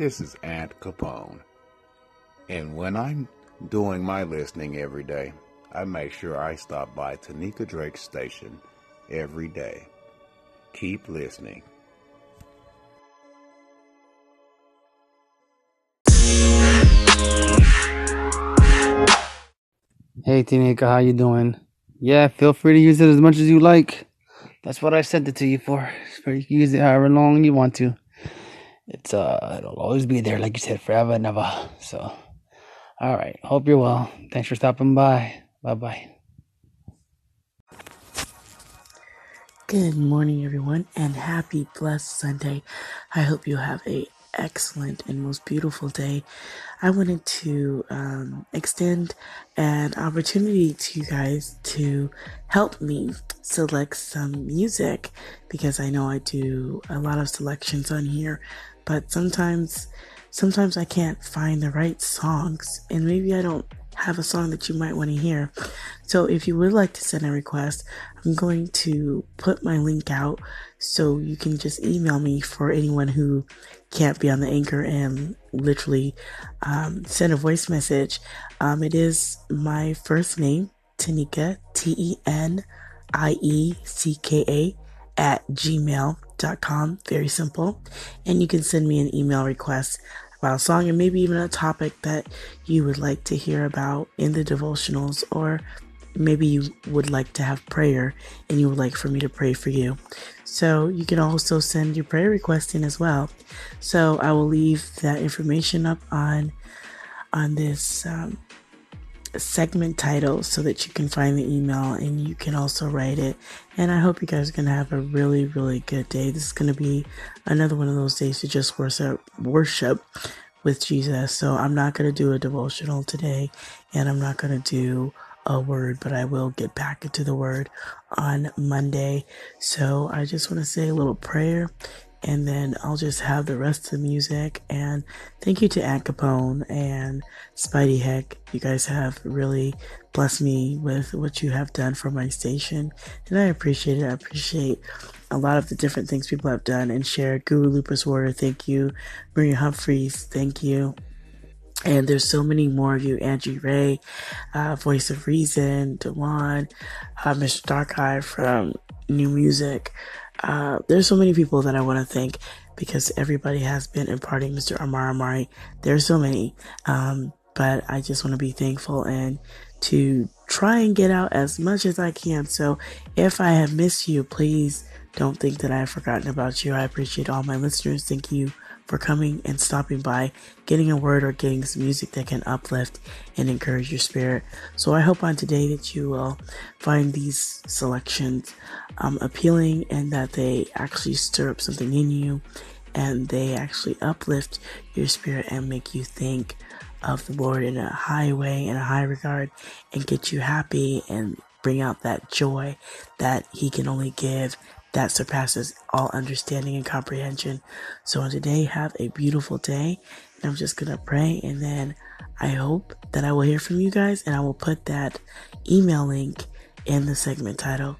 This is Aunt Capone. And when I'm doing my listening every day, I make sure I stop by Teniecka Drake's station every day. Keep listening. Hey Teniecka, how you doing? Yeah, feel free to use it as much as you like. That's what I sent it to you for. You use it however long you want to. It's uh, it'll always be there, like you said, forever and ever. So, all right. Hope you're well. Thanks for stopping by. Bye bye. Good morning, everyone, and happy blessed Sunday. I hope you have a excellent and most beautiful day. I wanted to um, extend an opportunity to you guys to help me select some music because I know I do a lot of selections on here, but sometimes sometimes I can't find the right songs and maybe I don't have a song that you might want to hear. So if you would like to send a request, I'm going to put my link out so you can just email me for anyone who can't be on the anchor and literally um, send a voice message. Um, it is my first name, Teniecka, T E N I E C K A, at gmail.com. Very simple. And you can send me an email request about a song and maybe even a topic that you would like to hear about in the devotionals or maybe you would like to have prayer and you would like for me to pray for you. So you can also send your prayer request in as well. So I will leave that information up on on this um, segment title so that you can find the email and you can also write it. And I hope you guys are gonna have a really really good day. This is gonna be another one of those days to just worship worship with Jesus. So I'm not gonna do a devotional today, and I'm not gonna do a word, but I will get back into the word on Monday. So I just want to say a little prayer and then I'll just have the rest of the music. And thank you to Aunt Capone and Spidey Heck. You guys have really blessed me with what you have done for my station, and I appreciate it. I appreciate a lot of the different things people have done and shared. Guru Lupus Warrior, thank you. Maria Humphreys, thank you. And there's so many more of you, Angie Ray, uh, Voice of Reason, Dewan, uh, Mr. Dark Eye from New Music. Uh, there's so many people that I want to thank because everybody has been imparting Mr. Amar Amari. There's so many. Um, but I just want to be thankful and to try and get out as much as I can. So if I have missed you, please don't think that I have forgotten about you. I appreciate all my listeners. Thank you for coming and stopping by, getting a word or getting some music that can uplift and encourage your spirit. So I hope on today that you will find these selections um, appealing and that they actually stir up something in you and they actually uplift your spirit and make you think of the Lord in a high way, in a high regard, and get you happy and bring out that joy that He can only give that surpasses all understanding and comprehension. So on today, have a beautiful day. And I'm just going to pray and then I hope that I will hear from you guys and I will put that email link in the segment title.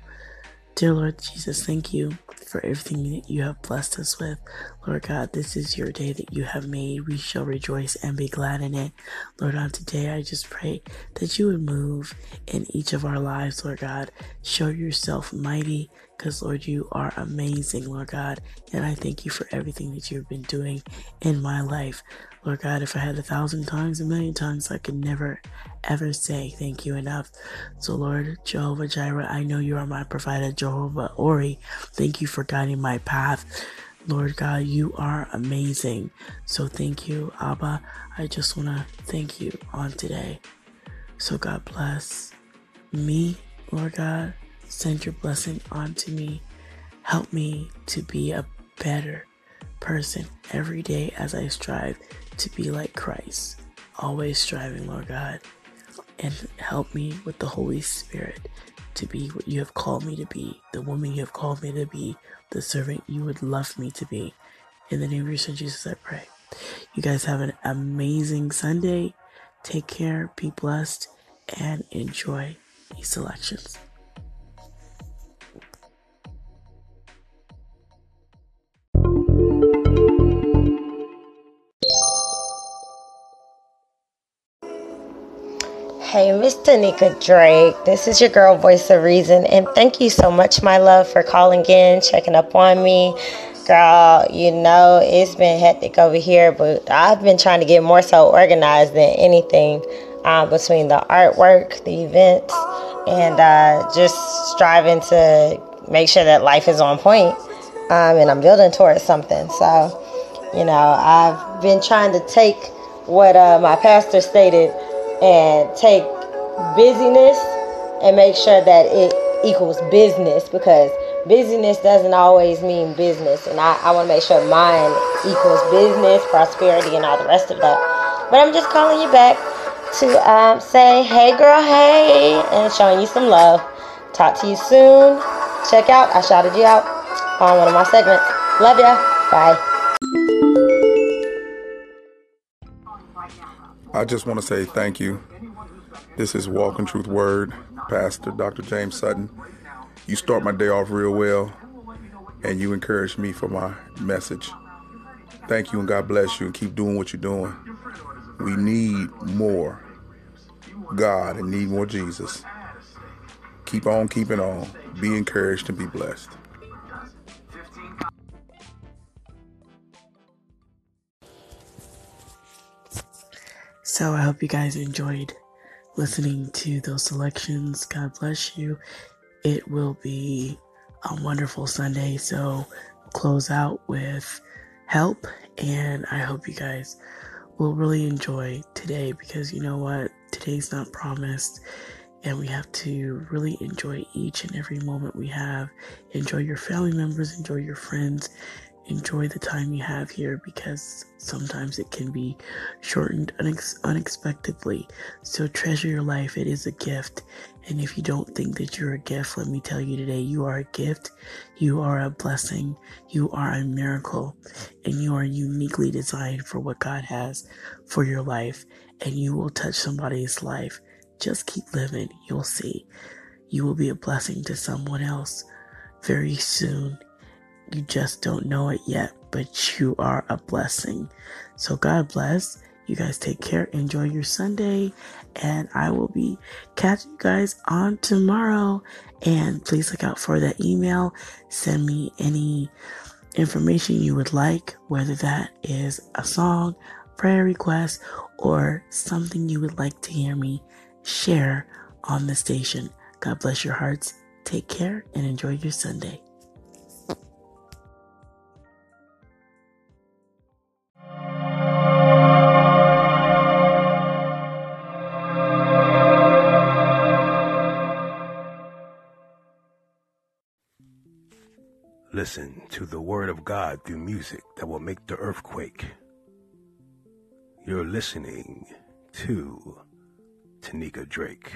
Dear Lord Jesus, thank you for everything that you have blessed us with. Lord God, this is your day that you have made. We shall rejoice and be glad in it. Lord, on today, I just pray that you would move in each of our lives, Lord God. Show yourself mighty because, Lord, you are amazing, Lord God. And I thank you for everything that you've been doing in my life. Lord God, if I had a thousand tongues, a million tongues, I could never, ever say thank you enough. So, Lord, Jehovah Jireh, I know you are my provider, Jehovah Ori. Thank you for guiding my path. Lord God, you are amazing. So, thank you, Abba. I just want to thank you on today. So, God bless me, Lord God. Send your blessing onto me. Help me to be a better person every day as I strive to be like Christ. Always striving, Lord God. And help me with the Holy Spirit to be what you have called me to be, the woman you have called me to be, the servant you would love me to be. In the name of your son Jesus, I pray. You guys have an amazing Sunday. Take care, be blessed, and enjoy these selections. Hey, Miss Teniecka Drake. This is your girl, Voice of Reason, and thank you so much, my love, for calling in, checking up on me. Girl, you know, it's been hectic over here, but I've been trying to get more so organized than anything uh, between the artwork, the events, and uh, just striving to make sure that life is on point. Um, and I'm building towards something. So, you know, I've been trying to take what uh, my pastor stated and take busyness and make sure that it equals business because busyness doesn't always mean business. And I, I want to make sure mine equals business, prosperity, and all the rest of that. But I'm just calling you back to um, say, hey, girl, hey, and showing you some love. Talk to you soon. Check out, I shouted you out on one of my segments. Love ya. Bye. I just want to say thank you. This is Walking Truth Word, Pastor Dr. James Sutton. You start my day off real well, and you encourage me for my message. Thank you, and God bless you, and keep doing what you're doing. We need more God and need more Jesus. Keep on keeping on. Be encouraged and be blessed. So I hope you guys enjoyed listening to those selections. God bless you. It will be a wonderful Sunday. So close out with help. And I hope you guys will really enjoy today because you know what? Today's not promised. And we have to really enjoy each and every moment we have. Enjoy your family members, enjoy your friends, enjoy the time you have here because sometimes it can be shortened unex- unexpectedly. So treasure your life. It is a gift. And if you don't think that you're a gift, let me tell you today, you are a gift. You are a blessing. You are a miracle. And you are uniquely designed for what God has for your life. And you will touch somebody's life. Just keep living. You'll see. You will be a blessing to someone else very soon you just don't know it yet, but you are a blessing. So God bless. You guys take care. Enjoy your Sunday. And I will be catching you guys on tomorrow. And please look out for that email. Send me any information you would like, whether that is a song, prayer request, or something you would like to hear me share on the station. God bless your hearts. Take care and enjoy your Sunday. Listen to the word of God through music that will make the earth quake. You're listening to Teniecka Drake.